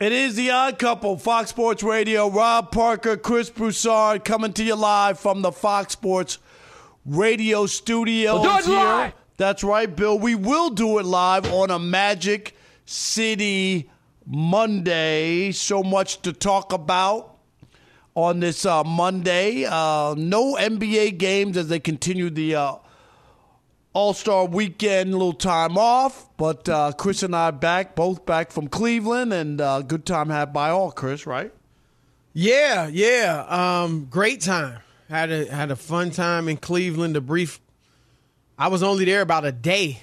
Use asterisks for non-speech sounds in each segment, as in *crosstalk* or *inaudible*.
It is the Odd Couple, Fox Sports Radio. Rob Parker, Chris Broussard, coming to you live from the Fox Sports Radio studio. We'll do it here. live. That's right, Bill. We will do it live on a Magic City Monday. So much to talk about on this uh, Monday. Uh, no NBA games as they continue the uh, All Star weekend, little time off. But uh, Chris and I back, both back from Cleveland, and uh, good time had by all. Chris, right? Yeah, yeah. Um, great time. Had a had a fun time in Cleveland. A brief. I was only there about a day,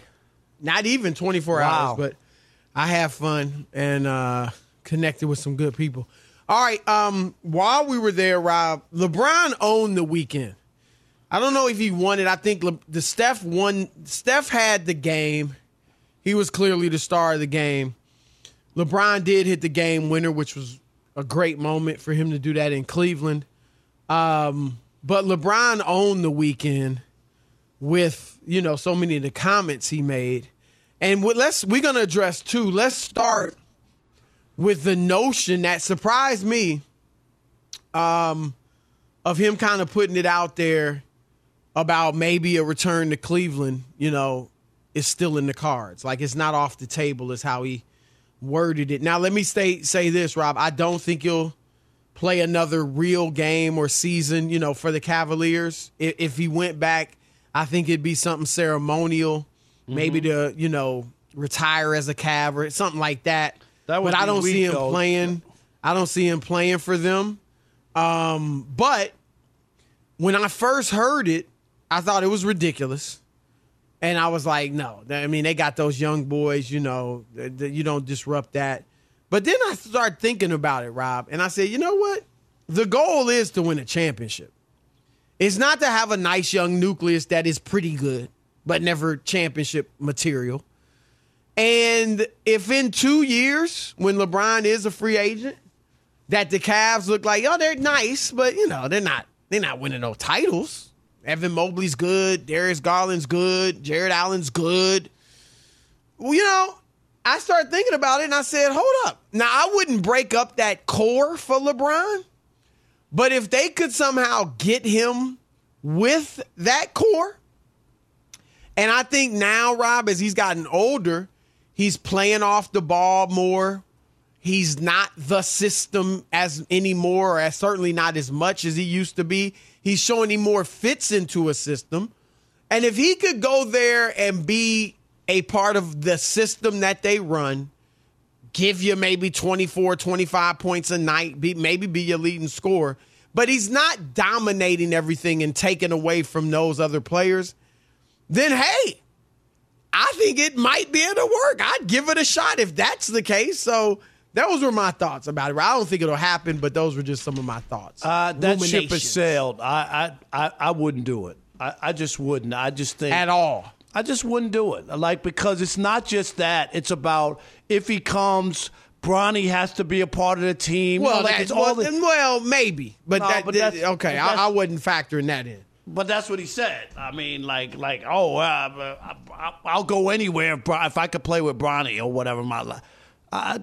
not even twenty four Wow. hours, but I had fun and uh, connected with some good people. All right. Um, while we were there, Rob, LeBron owned the weekend. I don't know if he won it. I think Le- the Steph won. Steph had the game. He was clearly the star of the game. LeBron did hit the game winner, which was a great moment for him to do that in Cleveland. Um, but LeBron owned the weekend with you know so many of the comments he made, and what, let's we're gonna address two. Let's start with the notion that surprised me, um, of him kind of putting it out there about maybe a return to Cleveland. You know, is still in the cards. Like it's not off the table. Is how he worded it. Now let me say say this, Rob. I don't think you'll play another real game or season, you know, for the Cavaliers. If, if he went back, I think it'd be something ceremonial, maybe to you know retire as a Cav or something like that. That but I don't see him though. playing. I don't see him playing for them. Um, but when I first heard it, I thought it was ridiculous. And I was like, no. I mean, they got those young boys, you know, you don't disrupt that. But then I started thinking about it, Rob, and I said, you know what? The goal is to win a championship. It's not to have a nice young nucleus that is pretty good, but never championship material. And if in two years, when LeBron is a free agent, that the Cavs look like, oh, they're nice, but you know, they're not they're not winning no titles. Evan Mobley's good, Darius Garland's good, Jarrett Allen's good. Well, you know, I started thinking about it and I said, hold up. Now I wouldn't break up that core for LeBron, but if they could somehow get him with that core, and I think now, Rob, as he's gotten older, he's playing off the ball more. He's not the system as anymore, or as certainly not as much as he used to be. He's showing he more fits into a system. And if he could go there and be a part of the system that they run, give you maybe 24, 25 points a night, be, maybe be your leading scorer, but he's not dominating everything and taking away from those other players, then hey, I think it might be able to work. I'd give it a shot if that's the case. So those were my thoughts about it. I don't think it'll happen, but those were just some of my thoughts. Uh, that ship has sailed. I, I, I, I wouldn't do it. I, I just wouldn't. I just think at all. I just wouldn't do it. Like because it's not just that. It's about if he comes, Bronny has to be a part of the team. You Well, know, like, that, it's well, all the- well, maybe, but, No, that, but that- okay. I, I wasn't factoring that in. But that's what he said. I mean, like, like, oh, uh, I, I, I'll go anywhere if, if I could play with Bronny or whatever. My life. I,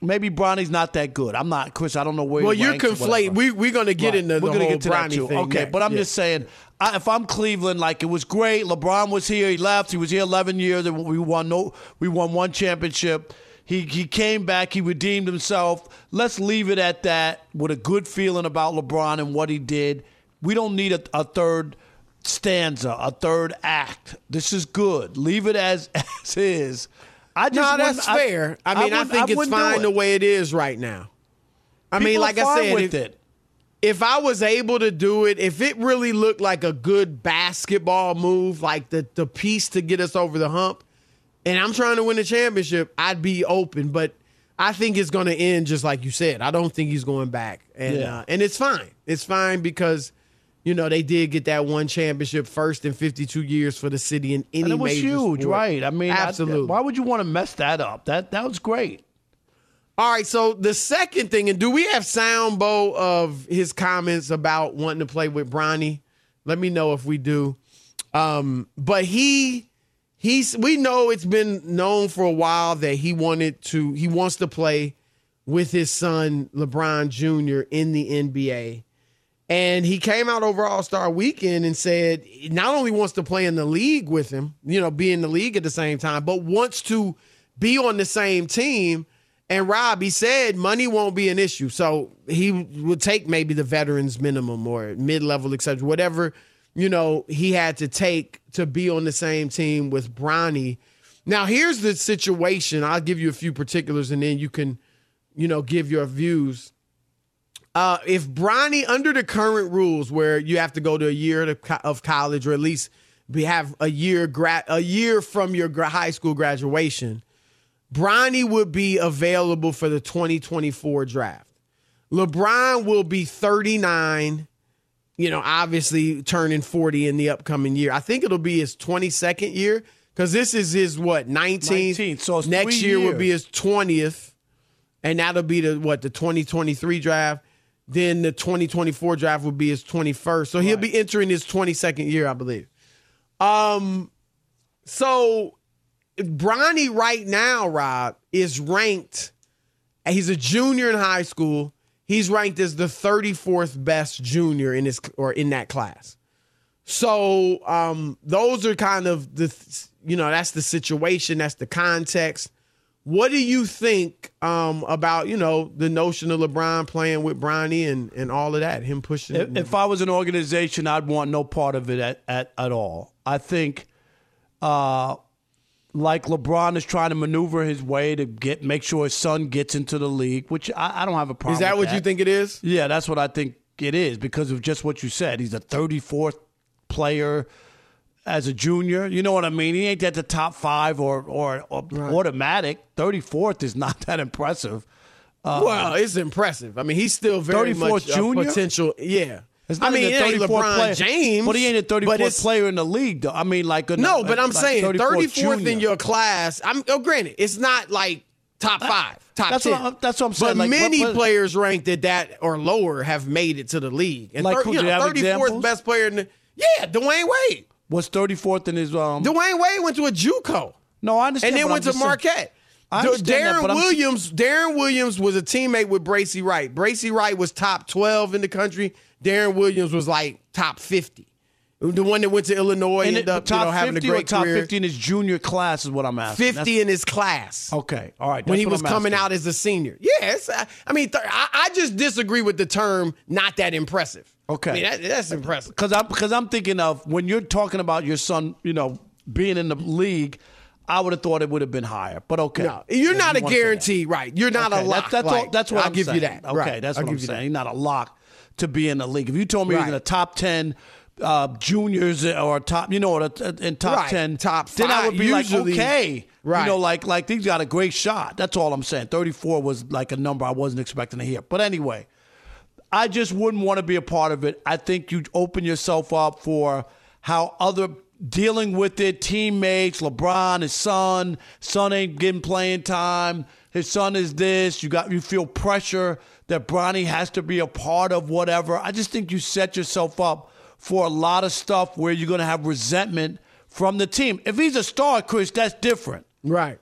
maybe Bronny's not that good. I'm not, Chris. I don't know where. Well, you're ranks or conflating. We we're gonna get Right. into the We're gonna whole get to that Bronny too. thing. Okay, next. but I'm Yeah. just saying, I, if I'm Cleveland, like it was great. LeBron was here. He left. He was here 11 years, and we won no. We won one championship. He he came back. He redeemed himself. Let's leave it at that with a good feeling about LeBron and what he did. We don't need a, a third stanza, a third act. This is good. Leave it as *laughs* as is. I just No, that's fair. I, mean, I, wouldn't- think it's fine it. the way it is right now. I mean, like I said, with if, it. if I was able to do it, if it really looked like a good basketball move, like the the piece to get us over the hump, and I'm trying to win the championship, I'd be open. But I think it's going to end just like you said. I don't think he's going back, and Yeah. uh, and it's fine. It's fine because. You know, they did get that one championship first in 52 years for the city in any And it was huge, sport. right? I mean, I- absolutely. why would you want to mess that up? That that was great. All right, so the second thing, and do we have sound Bo of his comments about wanting to play with Bronny? Let me know if we do. Um, but he he's we know it's been known for a while that he wanted to he wants to play with his son LeBron Jr. in the NBA. And he came out over All Star Weekend and said he not only wants to play in the league with him, you know, be in the league at the same time, but wants to be on the same team. And Rob, he said money won't be an issue. So he would take maybe the veterans minimum or mid level, etc. Whatever, you know, he had to take to be on the same team with Bronny. Now, here's the situation. I'll give you a few particulars and then you can, you know, give your views. Uh, if Bronny, under the current rules, where you have to go to a year to of college, or at least be have a year gra- a year from your gra- high school graduation, Bronny would be available for the 2024 draft. LeBron will be 39. You know, obviously turning 40 in the upcoming year. I think it'll be his 22nd year because this is his what 19th. 19th, so next year will be his 20th and that'll be the what the 2023 draft. Then the 2024 draft will be his 21st. So he'll be entering his 22nd year, I believe. Um, so Bronny right now, Rob, is ranked. He's a junior in high school. He's ranked as the 34th best junior in his or in that class. So um, those are kind of the you know that's the situation, that's the context. What do you think um, about you know the notion of LeBron playing with Bronny and and all of that, him pushing? If, if I was an organization, I'd want no part of it at, at, at all. I think, uh, like LeBron is trying to maneuver his way to get make sure his son gets into the league, which I, I don't have a problem. is that what you think it is? Yeah, that's what I think it is because of just what you said. He's a 34th player as a junior. You know what I mean? He ain't at the top five or or, or automatic. 34th is not that impressive. Uh, well, it's impressive. I mean, he's still very 34th much junior? potential. Yeah, It's I mean, even a 34th LeBron player. James, but he ain't a 34th player in the league, though. I mean, like a, No, but I'm like saying 34th, junior. in your class. I'm oh, granted, it's not like top five, top that's 10. what I'm- that's what I'm saying, But like, many but- but- players ranked at that or lower have made it to the league. And Like thir- you know, 34th examples? best player in the yeah, Dwyane Wade. Was 34th in his um. Dwyane Wade went to a JUCO. no, I understand. and then went I'm to just Marquette. I D- understand that, Darren I'm- Williams. Deron Williams was a teammate with Bracey Wright. Bracey Wright was top twelve in the country. Deron Williams was like top fifty. The one that went to Illinois And ended it, up you top know, having a great top career. 50 in his junior class is what I'm asking. Fifty in his class. Okay, all right. when he was I'm coming asking. out as a senior. Yes, I, I mean, th- I, I just disagree with the term "not that impressive." Okay. I mean, that, that's impressive. because I'm because I'm thinking of when you're talking about your son, you know, being in the league. I would have thought it would have been higher, but okay. No, you're Yeah, not you a wanna say that. guarantee, right? You're not Okay, a lock. That's, that's, all, that's what I'll I'm give saying. you that. Okay, Right. that's I'll what I'm saying. You're not a lock to be in the league. If you told me you're Right. in the top ten uh, juniors or top, you know, or in top Right. ten, Top then I five, would be usually. like, okay, Right. You know, like like these got a great shot. That's all I'm saying. 34 was like a number I wasn't expecting to hear. But anyway, I just wouldn't want to be a part of it. I think you open yourself up for how other dealing with it, teammates, LeBron, his son, son ain't getting playing time. His son is this. You got you feel pressure that Bronny has to be a part of whatever. I just think you set yourself up for a lot of stuff where you're going to have resentment from the team. If he's a star, Chris, that's different. Right.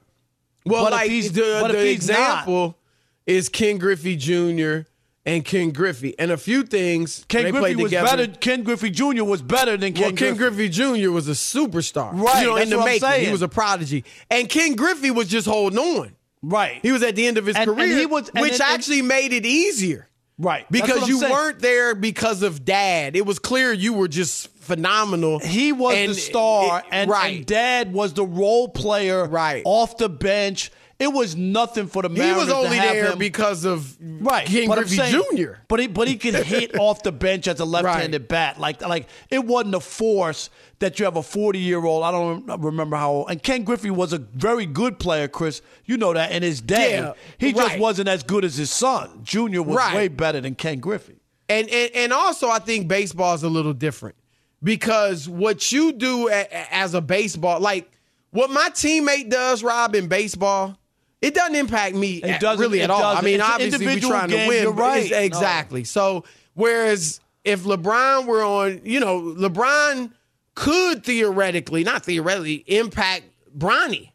Well, But if he's- the, but if the he's not- example is Ken Griffey Jr. and Ken Griffey, and a few things Ken Griffey was together. better. Ken Griffey Jr. was better than Ken Well, Ken Griffey. Griffey Jr. was a superstar, Right, You know, in the making, he was a prodigy, and Ken Griffey was just holding on. Right. He was at the end of his And- and career, he was- which it- and- actually made it easier. Right. Because you saying. weren't there because of dad. It was clear you were just phenomenal. He was And the star, it- and, right. and Dad was the role player, Right. off the bench. It was nothing for the He Mariners was only there him. because of Right, Ken but Griffey saying- Jr. But he but he could hit *laughs* off the bench as a left-handed bat. Like like it wasn't a force that you have a 40-year-old. I don't remember how old. And Ken Griffey was a very good player, Chris. You know that in his day. Yeah, he just right. wasn't as good as his son. Junior was Right. way better than Ken Griffey. And, and and also, I think baseball is a little different because what you do as a baseball, like what my teammate does, Rob, in baseball, it doesn't impact me It doesn't- really at all. I doesn't. mean, It's obviously, we're trying game, to win. you're right. No. Exactly. So, whereas if LeBron were on, you know, LeBron could theoretically, not theoretically, impact Bronny.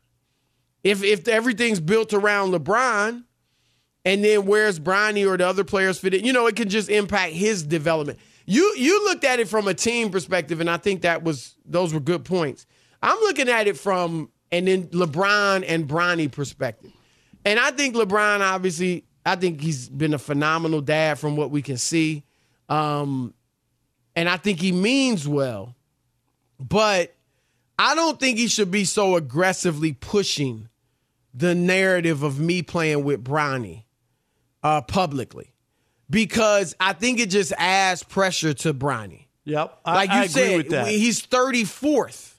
If if everything's built around LeBron, and then where's Bronny or the other players fit in, you know, it can just impact his development. You you looked at it from a team perspective, and I think that was those were good points. I'm looking at it from and then LeBron and Bronny perspective. And I think LeBron, obviously, I think he's been a phenomenal dad from what we can see. Um, and I think he means well. But I don't think he should be so aggressively pushing the narrative of me playing with Bronny uh, publicly because I think it just adds pressure to Bronny. Yep. I, Like you I agree said, with that. he's 34th.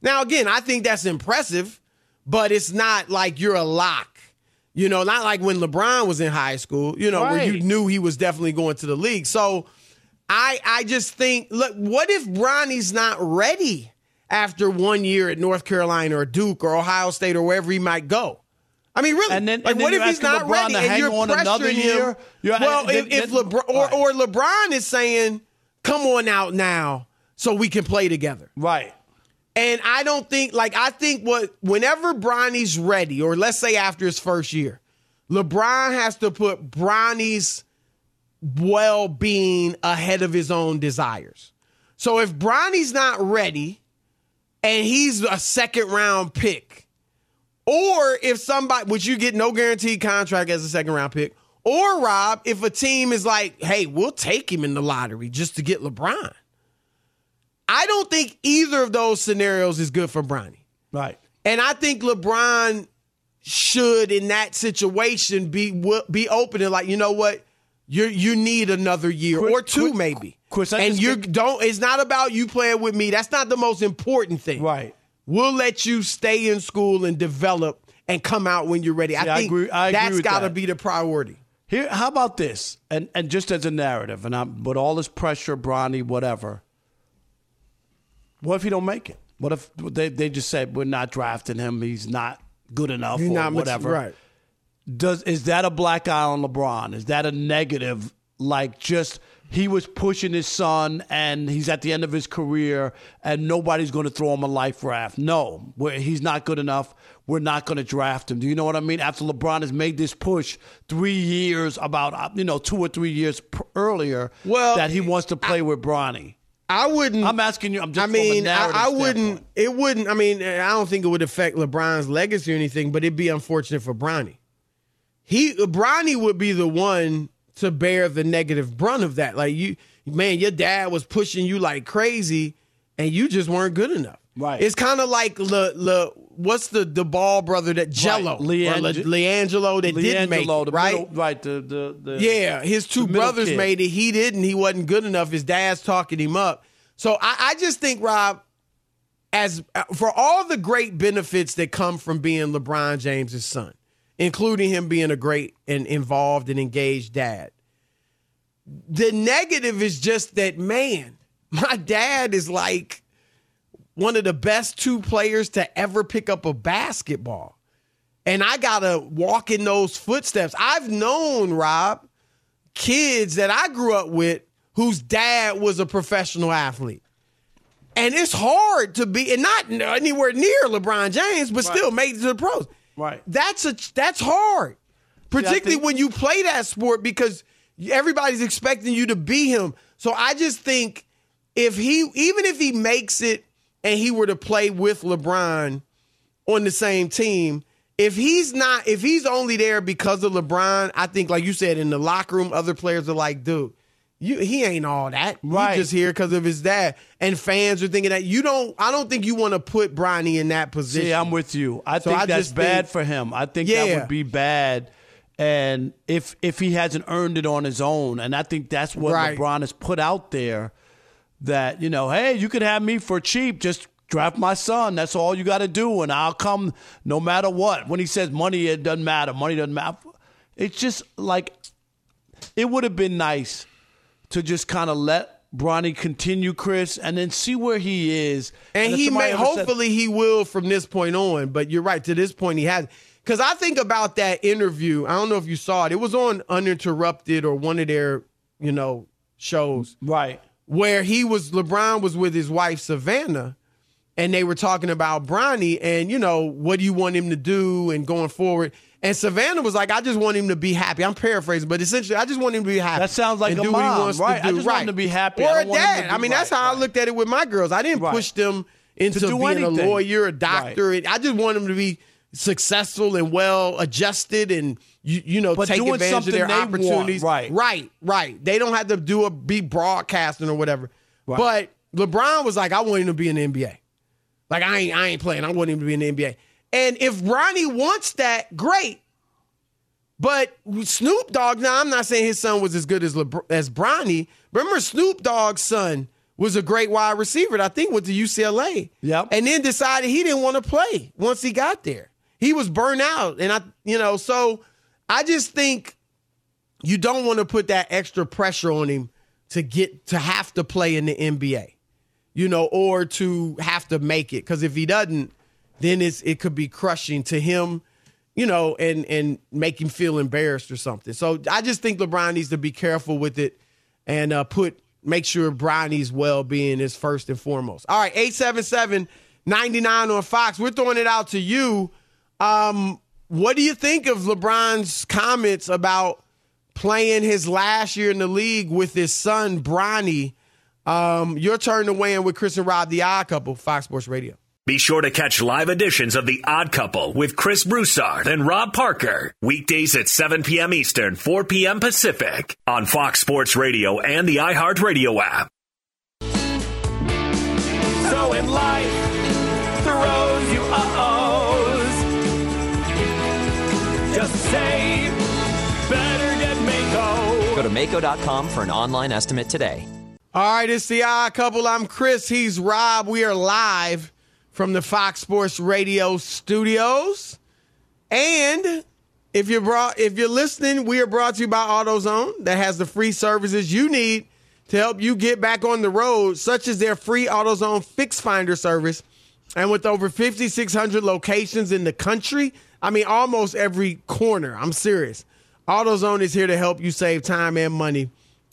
Now, again, I think that's impressive, but it's not like you're a lock. You know, not like when LeBron was in high school, you know, where you knew he was definitely going to the league. So I I just think, look, what if Bronny's not ready after one year at North Carolina or Duke or Ohio State or wherever he might go? I mean, really, And then- like, and what if he's not LeBron ready and you're on another pressuring year? him? You're- well, then- if, if LeBron or, right. or LeBron is saying, "Come on out now, so we can play together." right. And I don't think, like, I think what, whenever Bronny's ready, or let's say after his first year, LeBron has to put Bronny's well being ahead of his own desires. So if Bronny's not ready and he's a second round pick, or if somebody, which you get no guaranteed contract as a second round pick, or Rob, if a team is like, hey, we'll take him in the lottery just to get LeBron. I don't think either of those scenarios is good for Bronny. Right. And I think LeBron should, in that situation, be be open and like, you know what, you you need another year or two, maybe. I and you don't. It's not about you playing with me. That's not the most important thing. Right. We'll let you stay in school and develop and come out when you're ready. See, I I think agree- I agree that's got to that. be the priority. Here, how about this? And and just as a narrative, and I'm with all this pressure, Bronny, whatever. What if he don't make it? What if they they just said we're not drafting him? He's not good enough He's or not much- whatever. right. Does is that a black eye on LeBron? Is that a negative? Like just he was pushing his son, and he's at the end of his career, and nobody's going to throw him a life raft. No, we're, he's not good enough. We're not going to draft him. Do you know what I mean? After LeBron has made this push three years, about uh, you know two or three years pr- earlier, Well, that he wants to play with Bronny. I wouldn't. I'm asking you. I'm just. I mean, I, I wouldn't. It wouldn't. I mean, I don't think it would affect LeBron's legacy or anything, but it'd be unfortunate for Bronny. He Bronny would be the one to bear the negative brunt of that. Like you, man, your dad was pushing you like crazy, and you just weren't good enough. Right. It's kind of like le, le, what's the the ball brother that Jello Leang- or Le, LiAngelo that didn't make it, the right? middle- right. The the, the Yeah, his two brothers kid. made it. He didn't. He wasn't good enough. His dad's talking him up. So I, I just think Rob, as for all the great benefits that come from being LeBron James's son, including him being a great and involved and engaged dad, the negative is just that man, my dad is like one of the best two players to ever pick up a basketball. And I got to walk in those footsteps. I've known, Rob, kids that I grew up with whose dad was a professional athlete. And it's hard to be, and not anywhere near LeBron James, but still made it to the pros. Right. That's a that's hard, particularly think- when you play that sport because everybody's expecting you to be him. So I just think if he, even if he makes it, and he were to play with LeBron on the same team, if he's not, if he's only there because of LeBron, I think, like you said, in the locker room, other players are like, dude, You, he ain't all that. Right. He just here because of his dad. And fans are thinking that you don't. I don't think you want to put Bronny in that position. See, I'm with you. I So think I that's bad think- for him. I think that would be bad. And if if he hasn't earned it on his own, and I think that's what Right. LeBron has put out there, that you know, hey, you could have me for cheap. Just draft my son. That's all you got to do, and I'll come no matter what. When he says money, it doesn't matter. Money doesn't matter. It's just like it would have been nice to just kind of let Bronny continue, Chris, and then see where he is. And if he may, ever said- hopefully, he will from this point on. But you're right. To this point, he has. Because I think about that interview. I don't know if you saw it. It was on Uninterrupted or one of their, you know, shows right. Where he was. LeBron was with his wife Savannah, and they were talking about Bronny and you know what do you want him to do and going forward. And Savannah was like, "I just want him to be happy." I'm paraphrasing but essentially, I just want him to be happy. That sounds like a do mom, wants right. I just want right. him to be happy. Or a don't want him to dad. I mean, that's right, how I looked at it with my girls. I didn't Right. push them into being a anything. lawyer, a doctor. I just want them to be successful and well adjusted and you you know But take doing advantage of their they want, opportunities. right. right, right. They don't have to do a be broadcasting or whatever. Right. But LeBron was like, I want him to be in the NBA. Like I ain't I ain't playing. I want him to be in the NBA. And if Ronnie wants that, great. But Snoop Dogg, now I'm not saying his son was as good as LeBron, as Bronny. Remember Snoop Dogg's son was a great wide receiver. I think went to UCLA. Yep. And then decided he didn't want to play once he got there. He was burnt out. And I, you know, so I just think you don't want to put that extra pressure on him to get to have to play in the NBA, you know, or to have to make it. Because if he doesn't, then it's it could be crushing to him, you know, and and make him feel embarrassed or something. So I just think LeBron needs to be careful with it and uh, put make sure Bronny's well being is first and foremost. All right, 877 99 on Fox. We're throwing it out to you. Um, what do you think of LeBron's comments about playing his last year in the league with his son, Bronny? Um, your turn to weigh in with Chris and Rob, the odd couple, Fox Sports Radio. Be sure to catch live editions of The Odd Couple with Chris Broussard and Rob Parker. Weekdays at 7 p.m. Eastern, 4 p.m. Pacific on Fox Sports Radio and the iHeartRadio app. So in life, Just say, better get Maaco. Go to Maaco.com for an online estimate today. All right, it's the odd couple. I'm Chris. He's Rob. We are live from the Fox Sports Radio studios. And if you're brought, if you're listening, we are brought to you by AutoZone that has the free services you need to help you get back on the road, such as their free AutoZone Fix Finder service. And with over 5,600 locations in the country, I mean, almost every corner. I'm serious. AutoZone is here to help you save time and money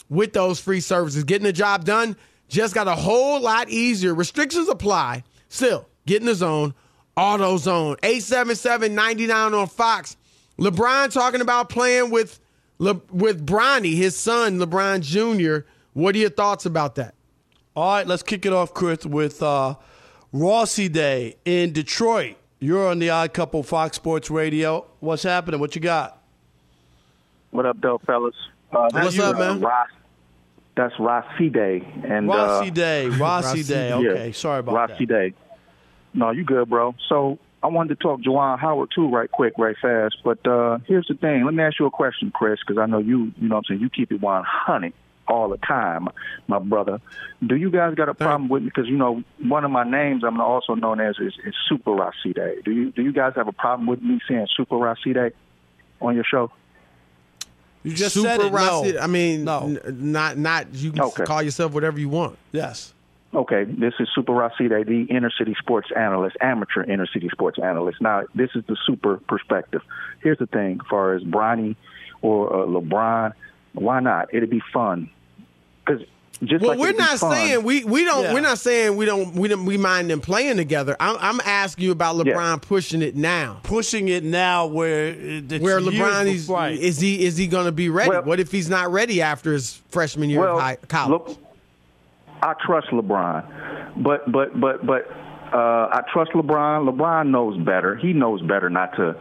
with those free services. Getting the job done just got a whole lot easier. Restrictions apply. Still, get in the zone. AutoZone. 877-99 on Fox. LeBron talking about playing with Le- with Bronny, his son, LeBron Jr. What are your thoughts about that? All right, let's kick it off, Chris, with uh, Rossi Day in Detroit. You're on the Odd Couple Fox Sports Radio. What's happening? What you got? What up, though, fellas? Uh, What's that's, up, uh, man? Ross, that's Rossi Day. And, Rossi uh, Day. *laughs* Rossi Rossi- Day. yeah, Okay, sorry about Rossi that. Day. No, you good, bro. So I wanted to talk Juwan Howard, too, right quick, right fast. But uh, here's the thing. Let me ask you a question, Chris, because I know you, you know what I'm saying, you keep it 100 all the time, my brother. Do you guys got a problem with me? Because, you know, one of my names I'm also known as is, is Super Rossi Day. Do you, do you guys have a problem with me saying Super Rossi Day on your show? You just Super said it. Rossi- no. I mean, no. n- not not you can Okay. call yourself whatever you want. yes. Okay, this is Super Roside, the inner city sports analyst, amateur inner city sports analyst. Now, this is the super perspective. Here's the thing: as far as Bronny or uh, LeBron, why not? It'd be fun. Because just Well, like we're not fun- saying we we don't Yeah. we're not saying we don't we don't we mind them playing together. I'm, I'm asking you about Yeah. LeBron pushing it now. Pushing it now where it's Where LeBron is right. is he is he going to be ready? Well- what if he's not ready after his freshman year well, of high, college? Look, I trust LeBron, but but but but uh, I trust LeBron. LeBron knows better. He knows better not to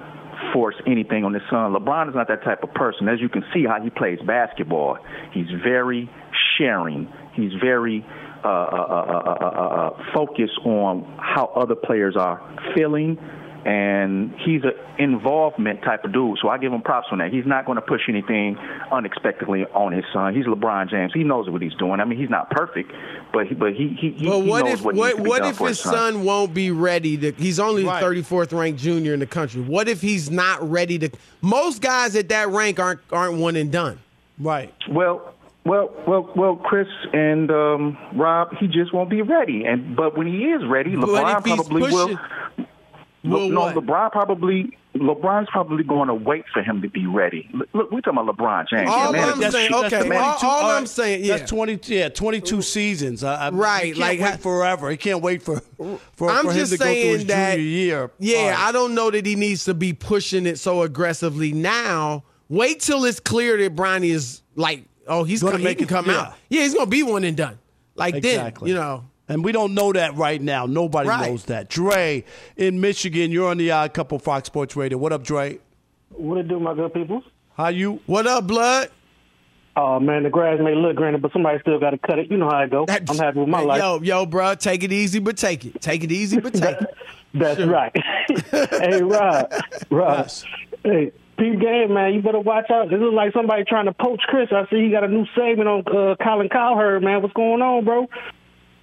force anything on his son. LeBron is not that type of person. As you can see how he plays basketball, he's very sharing. He's very uh, uh, uh, uh, uh, uh, focused on how other players are feeling, and he's an involvement type of dude. So I give him props on that. He's not going to push anything unexpectedly on his son. He's LeBron James. He knows what he's doing. I mean, he's not perfect, but he, but he he, he, But he what knows if what, what needs to what if for his his son. son won't be ready to he's only Right. the 34th ranked junior in the country. What if he's not ready to most guys at that rank aren't aren't one and done. Right. Well, well, well, well, Chris and um, Rob, he just won't be ready. And but when he is ready, LeBron probably pushing- will. Will no, what? LeBron probably LeBron's probably going to wait for him to be ready. Look, look we're talking about LeBron James. All here, man. I'm saying- okay, all- 22 all right, I'm saying- yeah. That's 20, yeah, 22 seasons. I, I, Right, He can't like wait forever. He can't wait for, for, I'm for him just to go through his that junior year. Yeah, All right. I don't know that he needs to be pushing it so aggressively now. Wait till it's clear that Bronny is like, oh, he's Gonna gonna make make it- come yeah. out. Yeah, he's gonna be one and done. Like Exactly. then, you know. And we don't know that right now. Nobody Right. knows that. Dre in Michigan, you're on the Odd Couple Fox Sports Radio. What up, Dre? What it do, my good people? How you? What up, blood? Oh man, the grass may look greener, but somebody still got to cut it. You know how I go. I'm happy with my *laughs* life. Yo, yo, bro, take it easy, but take it. Take it easy, but take it. *laughs* That's right. *laughs* hey, Rob, Rob. Yes. Hey, Pete Game, man, you better watch out. This looks like somebody trying to poach Chris. I see he got a new segment on uh, Colin Cowherd, man. What's going on, bro?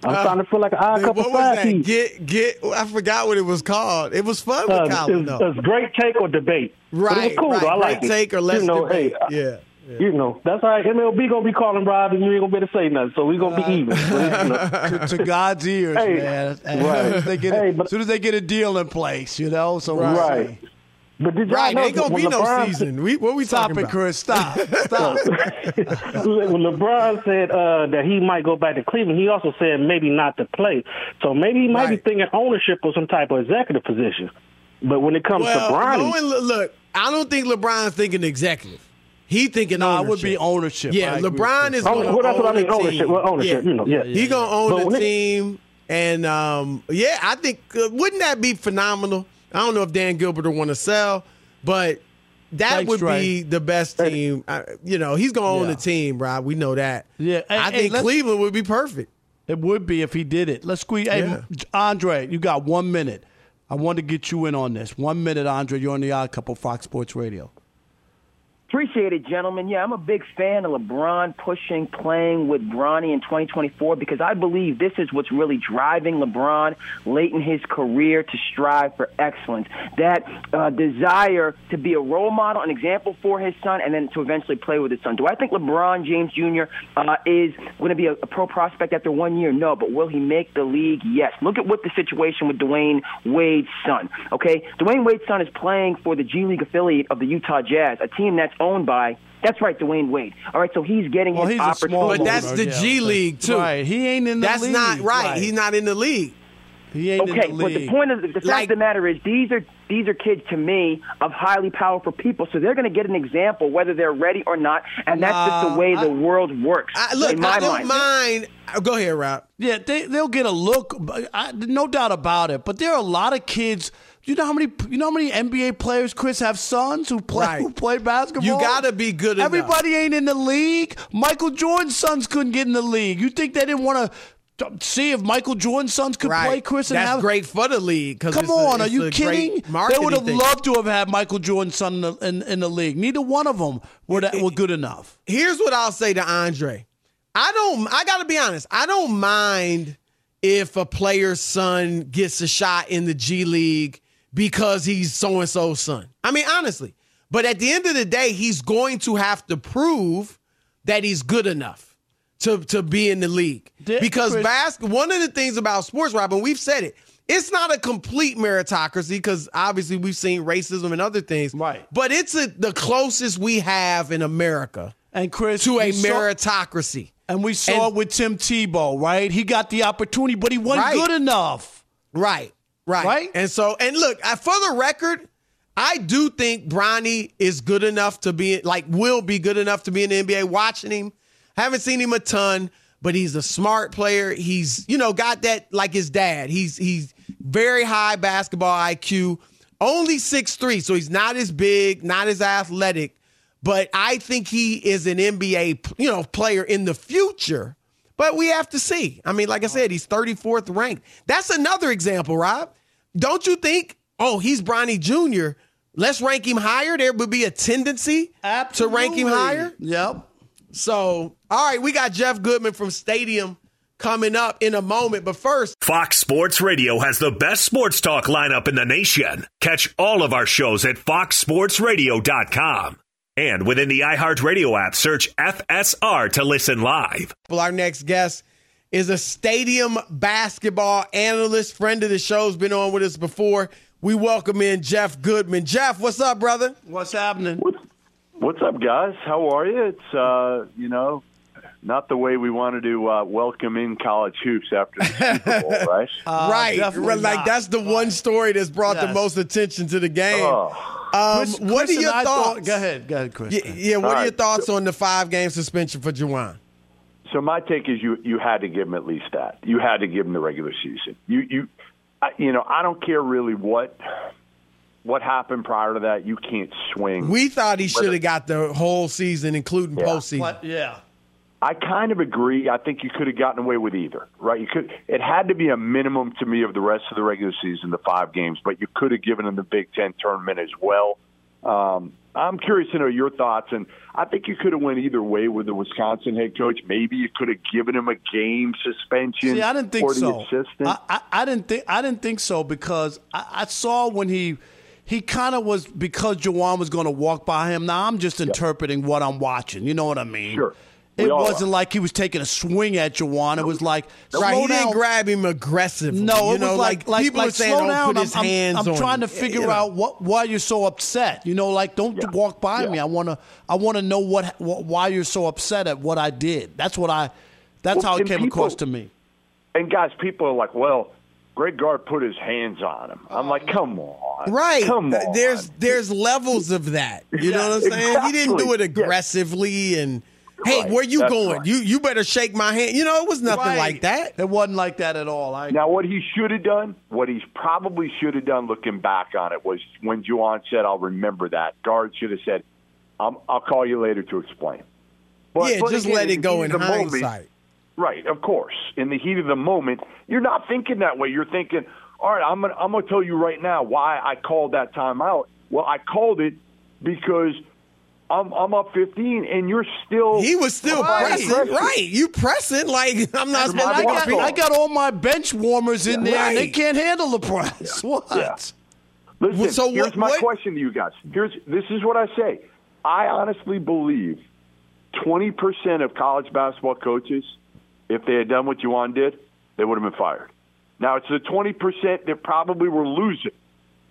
I'm Uh, starting to feel like an odd couple what was that? piece. Get get. I forgot what it was called. It was fun with Uh, Colin it's, though. it's great take or debate. But it was Right, cool, right. though. I like Great it. take or less you know, debate. Hey, yeah. You know, that's all right. MLB gonna be calling Rob, and you ain't gonna be able to say nothing. So we gonna be even. *laughs* But, you know. to, to God's ears, Hey, man. *laughs* Right. as, soon as they get Hey, it, but- as soon as they get a deal in place, you know. So we'll Right. See. But did y'all Right, know ain't gonna when be no season. We what we Stop talking it, about? Chris. Stop. *laughs* Stop. *laughs* when LeBron said uh, that he might go back to Cleveland, he also said maybe not to play. So maybe he might Right. be thinking ownership or some type of executive position. But when it comes Well, to Bronny, going, look, look, I don't think LeBron's thinking executive. He thinking no, it ownership. would be ownership. Yeah, I LeBron is Oh, going to well, that's what I own mean, the ownership. team. Well, ownership, you know, yeah. He gonna own But the when it- team, and um, yeah, I think uh, wouldn't that be phenomenal? I don't know if Dan Gilbert will want to sell, but that Thanks, would Dre. be the best team. I, you know, he's gonna own Yeah. the team, Rob. We know that. Yeah, hey, I hey, think Cleveland would be perfect. It would be if he did it. Let's squeeze. Hey, Yeah. Andre, you got one minute. I want to get you in on this. One minute, Andre. You're on the Odd Couple, Fox Sports Radio. Appreciate it, gentlemen. Yeah, I'm a big fan of LeBron pushing, playing with Bronny in 2024 because I believe this is what's really driving LeBron late in his career to strive for excellence. That uh, desire to be a role model, an example for his son, and then to eventually play with his son. Do I think LeBron James Jr. Uh, is going to be a, a pro prospect after one year? No, but will he make the league? Yes. Look at what the situation with Dwyane Wade's son. Okay, Dwyane Wade's son is playing for the G League affiliate of the Utah Jazz, a team that's owned by. That's right, Dwyane Wade. All right, so he's getting Well, his he's a small opportunity. But that's the Yeah, G League too. Right. He ain't in the That's league. not right. He's not in the league. He ain't Okay, in the but the point of the, the fact Like- of the matter is these are these are kids to me of highly powerful people, so they're going to get an example whether they're ready or not, and that's just the way I- the world works. I, look, in my I don't mind. mind. uh, Go ahead, Rob. Yeah, they they'll get a look, but I, no doubt about it. But there are a lot of kids. You know how many you know how many NBA players, Chris, have sons who play Right. who play basketball. You gotta be good enough. Everybody ain't in the league. Michael Jordan's sons couldn't get in the league. You think they didn't want to see if Michael Jordan's sons could Right. play, Chris? And That's have, great for the league. Come a- on, are you kidding? They would have thing. loved to have had Michael Jordan's son in the, in, in the league. Neither one of them were that, were good enough. here's what I'll say to Andre. I don't I gotta be honest, I don't mind if a player's son gets a shot in the G League because he's so and so's son. I mean, honestly. But at the end of the day, he's going to have to prove that he's good enough to, to be in the league. Did- because Chris- bas- one of the things about sports, Robin, we've said it, it's not a complete meritocracy because obviously we've seen racism and other things. Right. But it's a, the closest we have in America And Chris, to a saw- meritocracy. And we saw And- it with Tim Tebow, right? He got the opportunity, but he wasn't Right. good enough. Right, right, Right? And so, and look, for the record, I do think Bronny is good enough to be like will be good enough to be in the NBA. Watching him, haven't seen him a ton, but he's a smart player. He's you know got that like his dad. He's he's very high basketball IQ. Only six three, so he's not as big, not as athletic. but I think he is an NBA you know player in the future. But we have to see. I mean, like I said, he's 34th ranked. That's another example, Rob. Don't you think? Oh, he's Bronny Jr. Let's rank him higher. There would be a tendency to rank him higher. Yep. So, all right, we got Jeff Goodman from Stadium coming up in a moment. But first, Fox Sports Radio has the best sports talk lineup in the nation. Catch all of our shows at foxsportsradio.com. And within the iHeartRadio app, search FSR to listen live. well, our next guest is a stadium basketball analyst, friend of the show's been on with us before. We welcome in Jeff Goodman. Jeff, what's up, brother? What's happening? What's up, guys? How are you? It's uh, you know, not the way we wanted to uh, welcome in college hoops after the Super Bowl, *laughs* right? right, right, like not. that's the one story that's brought the most attention to the game. Oh. Um, Chris- what Chris are your thoughts? thought- go ahead, go ahead, Chris. Yeah, yeah, what All are your right. thoughts on the five game suspension for Juwan? So my take is you you had to give him at least that. You had to give him the regular season. You you, I, you know, I don't care really what what happened prior to that. You can't swing. We thought he should have got the whole season, including Yeah. postseason. What? Yeah. I kind of agree. I think you could have gotten away with either, right? You could. It had to be a minimum to me of the rest of the regular season, the five games, but you could have given him the Big Ten tournament as well. Um, I'm curious to know your thoughts, and I think you could have went either way with the Wisconsin head coach. Maybe you could have given him a game suspension. See, I didn't think so. I, I, I didn't think I didn't think so because I, I saw when he he kind of was because Juwan was going to walk by him. Now I'm just interpreting what I'm watching. You know what I mean? Sure. We It wasn't are. like he was taking a swing at Juwan. It was like right, slow he didn't grab him aggressively. No, you it know, was like like, people like are saying, slow "Don't down. put his I'm, I'm- I'm on trying him." to figure You know. out what why you're so upset. You know, like don't Yeah. walk by Yeah. me. I want to I want to know what, what why you're so upset at what I did. That's what I. That's Well, how it came people- across to me. and guys, people are like, "Well, Greg Gard put his hands on him." I'm like, "Come on, Right. Come on." There's there's levels of that. You know what I'm Yeah, saying? He didn't do it exactly. Yeah. aggressively and hey, Right. where you That's going? right. You you better shake my hand. You know, it was nothing Right. like that. It wasn't like that at all. I, Now, what he should have done, what he probably should have done looking back on it, was when Juwan said, I'll remember that, Gard should have said, i I'll call you later to explain. But- yeah, but just again, let it go heat in of the moment- right, of course. In the heat of the moment, you're not thinking that way. You're thinking, all right, I'm going to I'm gonna tell you right now why I called that timeout. Well, I called it because I'm, I'm up 15, and you're still. He was still applying pressing, pressure. right? You pressing like *laughs* I'm not And supposed I to got, be I got all my bench warmers in there, and they can't handle the press. *laughs* What? Yeah. Listen, So here's what- my what- question to you guys. Here's this is what I say. I honestly believe 20% of college basketball coaches, if they had done what Juwan did, they would have been fired. Now it's the 20% that probably were losing,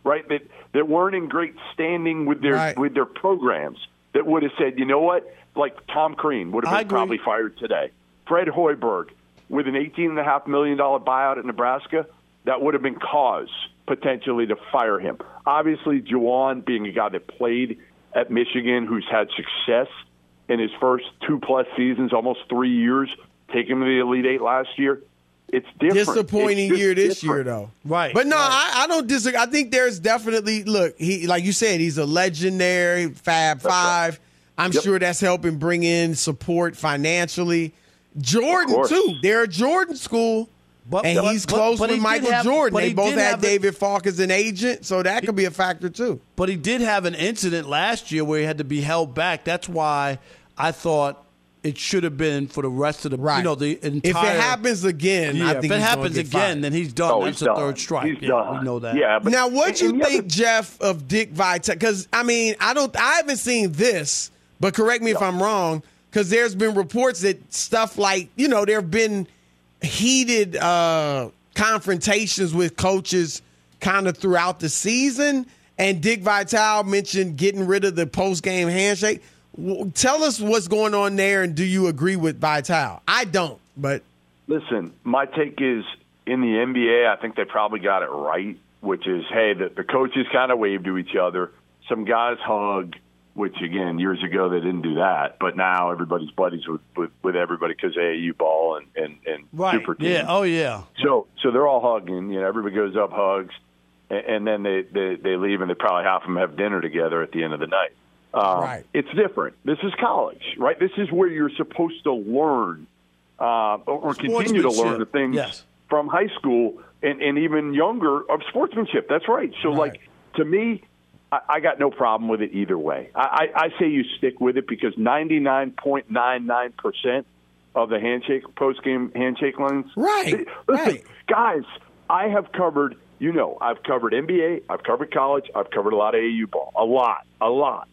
right? That that weren't in great standing with their Right. with their programs. That would have said, you know what? Like Tom Crean would have been probably fired today. Fred Hoiberg with an $18.5 million buyout at Nebraska, that would have been cause potentially to fire him. Obviously, Juwan being a guy that played at Michigan, who's had success in his first two plus seasons, almost three years, taking him to the Elite Eight last year. It's different. disappointing It's year this different. year though. Right, But no, right. I, I don't disagree. I think there's definitely look, he like you said, he's a legendary Fab Five. I'm Yep. sure that's helping bring in support financially. Jordan too. They're a Jordan school. But- and but- he's but- close but he with did Michael have- Jordan. They both had have a- David Falk as an agent, so that could be a factor too. But he did have an incident last year where he had to be held back. That's why I thought it should have been for the rest of the Right. you know the entire. if it happens again, yeah, I if it he's happens again, fired. then he's done. Oh, That's he's the done. third strike. He's yeah, done. we know that. Yeah, but now, what and- you think, other- Jeff, of Dick Vitale? Because I mean, I don't, I haven't seen this, but correct me if I'm wrong. Because there's been reports that stuff like you know there have been heated uh, confrontations with coaches kind of throughout the season, and Dick Vitale mentioned getting rid of the post game handshake. Tell us what's going on there, and do you agree with Vitale? I don't, but Listen, my take is in the NBA, I think they probably got it right, which is hey, the, the coaches kind of wave to each other. Some guys hug, which again, years ago they didn't do that, but now everybody's buddies with with, with everybody because AAU ball and and, and Right. super team. Yeah. Oh yeah. So so they're all hugging. You know, everybody goes up, hugs, and, and then they, they they leave, and they probably half of them have dinner together at the end of the night. Um, Right. It's different. This is college, right? This is where you're supposed to learn uh, or, continue to learn the things Yes. from high school and, and even younger of sportsmanship. That's right. So, like, to me, I, I got no problem with it either way. I, I, I say you stick with it because 99.99% of the handshake, post game handshake lines. Right, Listen, right. guys, I have covered, you know, I've covered NBA, I've covered college, I've covered a lot of AU ball. A lot, a lot.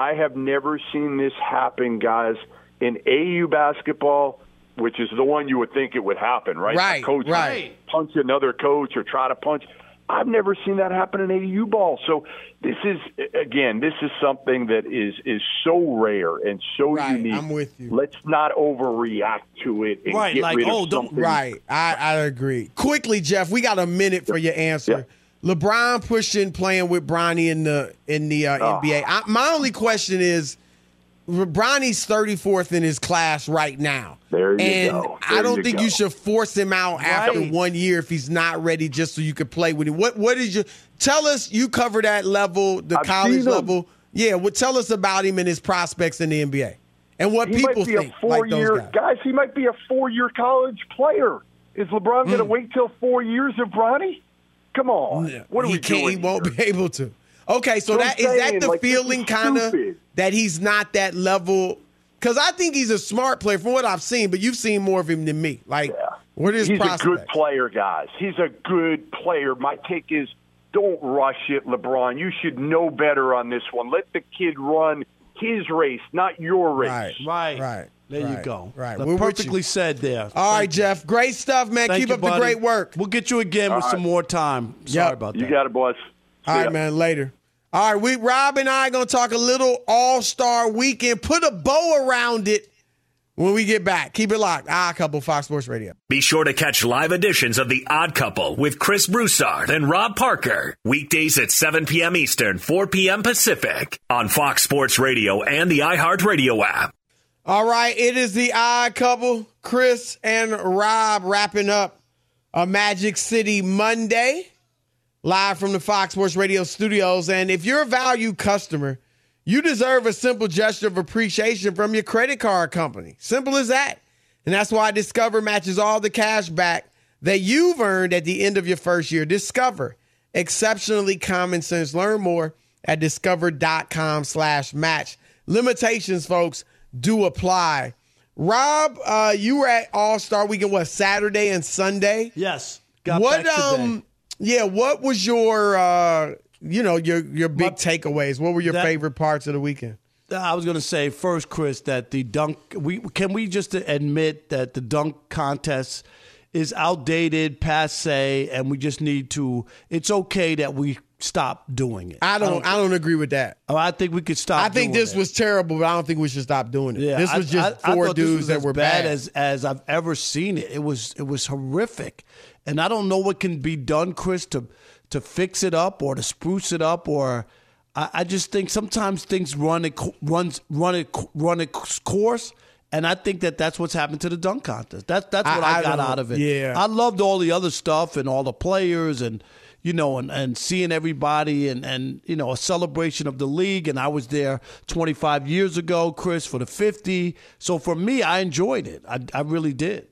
I have never seen this happen, guys, in AU basketball, which is the one you would think it would happen, right? Right, A coach right. punch another coach or try to punch. I've never seen that happen in AU ball. So this is again, this is something that is is so rare and so Right, unique. I'm with you. Let's not overreact to it and Right, get like, rid of oh, don't- something. Right. I, I agree. Quickly, Jeff, we got a minute for your answer. LeBron pushing playing with Bronny in the in the uh, Oh. NBA. I, my only question is Bronny's 34th in his class right now. There you and go. I don't you think go. you should force him out after one year if he's not ready just so you could play with him. What what is your tell us you cover that level, the I've college level. Yeah, well, tell us about him and his prospects in the NBA. And what He people might be think a like those four-year guys. guys. He might be a four-year college player. Is LeBron going to wait till four years of Bronny? Come on, what are he we can't. doing? He won't here? be *laughs* able to. Okay, so that is that the like, feeling, kind of that he's not that level. Because I think he's a smart player from what I've seen, but you've seen more of him than me. Like, what is He's prospects? a good player, guys. He's a good player. My take is don't rush it, LeBron. You should know better on this one. Let the kid run his race, not your race. Right, Right. right. There you go. Right, We're perfectly said there. All right, Jeff. Great stuff, man. Thank Keep you, up the great work. We'll get you again with All some more time. Sorry Yep. about that. You got it, boys. All See right, ya. man. Later. All right, we Rob and I are gonna talk a little All Star Weekend. Put a bow around it when we get back. Keep it locked. Ah, couple Fox Sports Radio. Be sure to catch live editions of The Odd Couple with Chris Broussard and Rob Parker. Weekdays at 7 p.m. Eastern, 4 p.m. Pacific on Fox Sports Radio and the iHeartRadio app. All right, it is the odd couple, Chris and Rob wrapping up a Magic City Monday live from the Fox Sports Radio studios. And if you're a value customer, you deserve a simple gesture of appreciation from your credit card company. Simple as that. And that's why Discover matches all the cash back that you've earned at the end of your first year. Discover. Exceptionally common sense. Learn more at discover.com slash match. Limitations, folks, do apply. Rob, uh, you were at All Star Weekend, what, Saturday and Sunday? Yes. Got what um yeah, what was your uh you know, your your big takeaways? What were your that- favorite parts of the weekend? Uh, I was going to say first, Chris, that the dunk. We can we just admit that the dunk contest is outdated, passe, and we just need to. It's okay that we stop doing it. I don't I don't agree with that. Oh, I think we could stop. I think this was terrible, but I don't think we should stop doing it. Yeah, this I- was just I- I four dudes that were bad, bad. as as I've ever seen it. It was it was horrific, and I don't know what can be done, Chris, to to fix it up or to spruce it up, or I, I just think sometimes things run it runs run it run its course. And I think that that's what's happened to the dunk contest. That's that's what I, I got don't- out of it. yeah. I loved all the other stuff and all the players and you know and, and seeing everybody and, and you know a celebration of the league and I was there 25 years ago Chris for the 50 so for me I enjoyed it I, I really did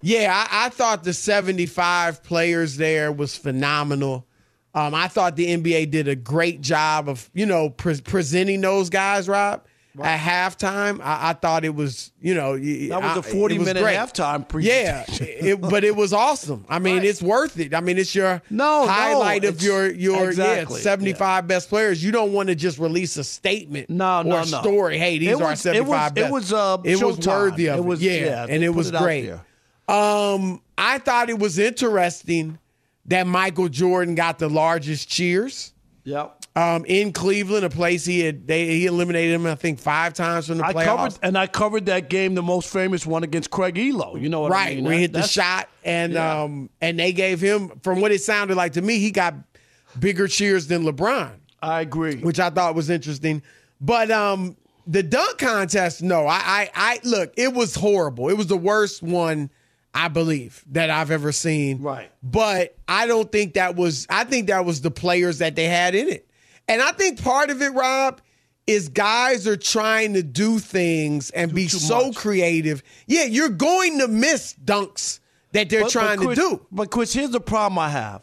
Yeah, I, I thought the 75 players there was phenomenal. Um, I thought the NBA did a great job of, you know, pre- presenting those guys, Rob. At halftime, I, I thought it was, you know, That was a a 40 minute halftime Yeah, presentation. it, but it was awesome. I mean, it's worth it. I mean, it's your No, no, highlight of your your exactly, yeah, 75 best players. You don't want to just release a statement No, or no, a no. story. Hey, these It are was- it 75 was- it was, uh, it was worthy of It it. was- yeah, yeah, and it was it great. Um, I thought it was interesting that Michael Jordan got the largest cheers. Yep. Um, in Cleveland, a place he had they he eliminated him, I think, five times from the I playoffs. covered and I covered that game the most famous one against Craig Ehlo you know what right, I mean he That- hit the shot, and Yeah. um, and they gave him, from what it sounded like to me, he got bigger cheers than LeBron. I agree which I thought was interesting. But um, the dunk contest, no, I, I, I look, it was horrible. It was the worst one, I believe, that I've ever seen. Right. But I don't think that was. I think that was the players that they had in it, and I think part of it, Rob, is guys are trying to do things and be so creative. Yeah, you're going to miss dunks that they're But- trying but Chris- to do. But Chris, here's the problem I have.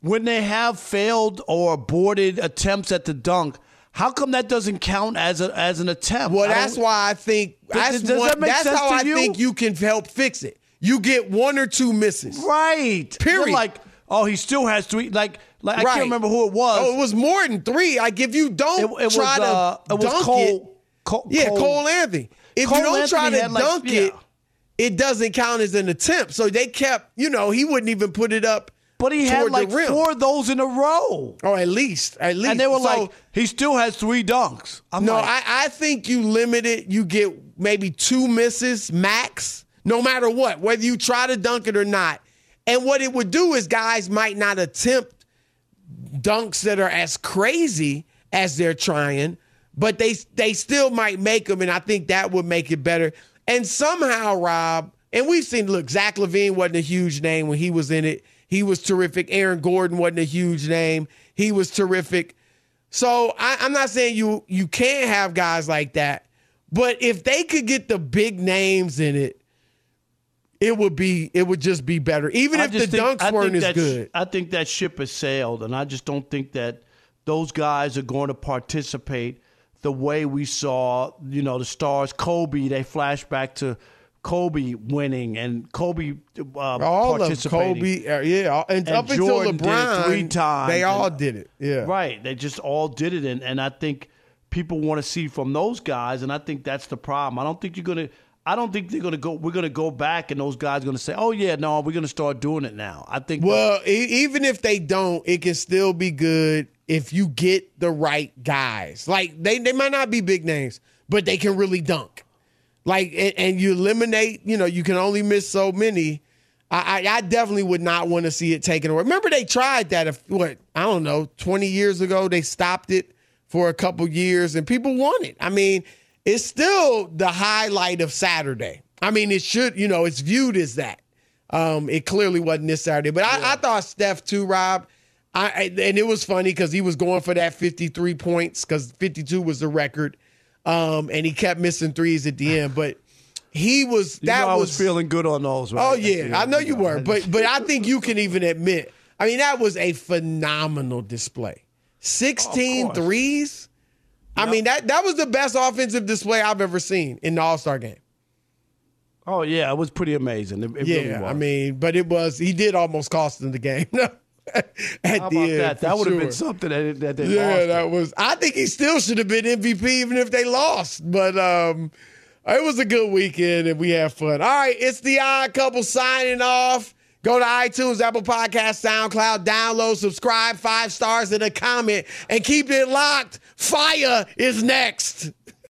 When they have failed or aborted attempts at the dunk, how come that doesn't count as a, as an attempt? Well, that's why I think that's, does one- that make that's sense how to I you? think you can help fix it. You get one or two misses. Right. Period. You're like, oh, he still has three. Like, like I can't remember who it was. Oh, it was more than three. Like if you don't It- it was, try to uh, it was dunk Cole- it, Cole- yeah, Cole- Anthony. If Cole you don't try to like, dunk yeah. it, it doesn't count as an attempt. So they kept, you know, he wouldn't even put it up. but he had like four of those in a row. or at least, at least. And they were So, like, he still has three dunks. I'm no, like, I, I think you limit it. You get maybe two misses max, no matter what, whether you try to dunk it or not. And what it would do is guys might not attempt dunks that are as crazy as they're trying, but they they still might make them, and I think that would make it better. And somehow, Rob, and we've seen, look, Zach LaVine wasn't a huge name when he was in it. He was terrific. Aaron Gordon wasn't a huge name. He was terrific. So I, I'm not saying you you can't have guys like that, but if they could get the big names in it, it would be it would just be better. Even I if the think- dunks I weren't as sh- good. I think that ship has sailed, and I just don't think that those guys are going to participate the way we saw. You know, the stars, Kobe. They flash back to Kobe winning and Kobe uh, all of. Kobe, uh, yeah, and, And up Jordan until LeBron, three times, they all and- did it. Yeah, Right. They just all did it. And, and I think people want to see from those guys. And I think that's the problem. I don't think you're going to. I don't think they're to go. We're to go back, and those guys are to say, "Oh yeah, no, we're to start doing it now." I think. Well, even if they don't, it can still be good if you get the right guys. Like they, they might not be big names, but they can really dunk. Like and, and you eliminate, you know, you can only miss so many. I, I, I definitely would not want to see it taken away. Remember they tried that. If, what I don't know, twenty years ago they stopped it for a couple years, and people want it. I mean, it's still the highlight of Saturday. I mean, it should, you know, it's viewed as that. Um, it clearly wasn't this Saturday, but I, I thought Steph too, Rob. I, and it was funny because he was going for that 53 points because 52 was the record, um, and he kept missing threes at the end. But he was You that know I was, was feeling good on those. Right? Oh yeah, I know you were, but but I think you can even admit. I mean, that was a phenomenal display. 16 course. threes. I mean that that was the best offensive display I've ever seen in the All Star game. Oh yeah, it was pretty amazing. It, it yeah, really was. I mean, but it was he did almost cost them the game. *laughs* At How the end, that? That would have been something that, that they Yeah, lost. that was. I think he still should have been MVP even if they lost. But um, it was a good weekend and we had fun. All right, it's the odd couple signing off. Go to iTunes, Apple Podcast, SoundCloud, download, subscribe, five stars and a comment, and keep it locked. Fire is next.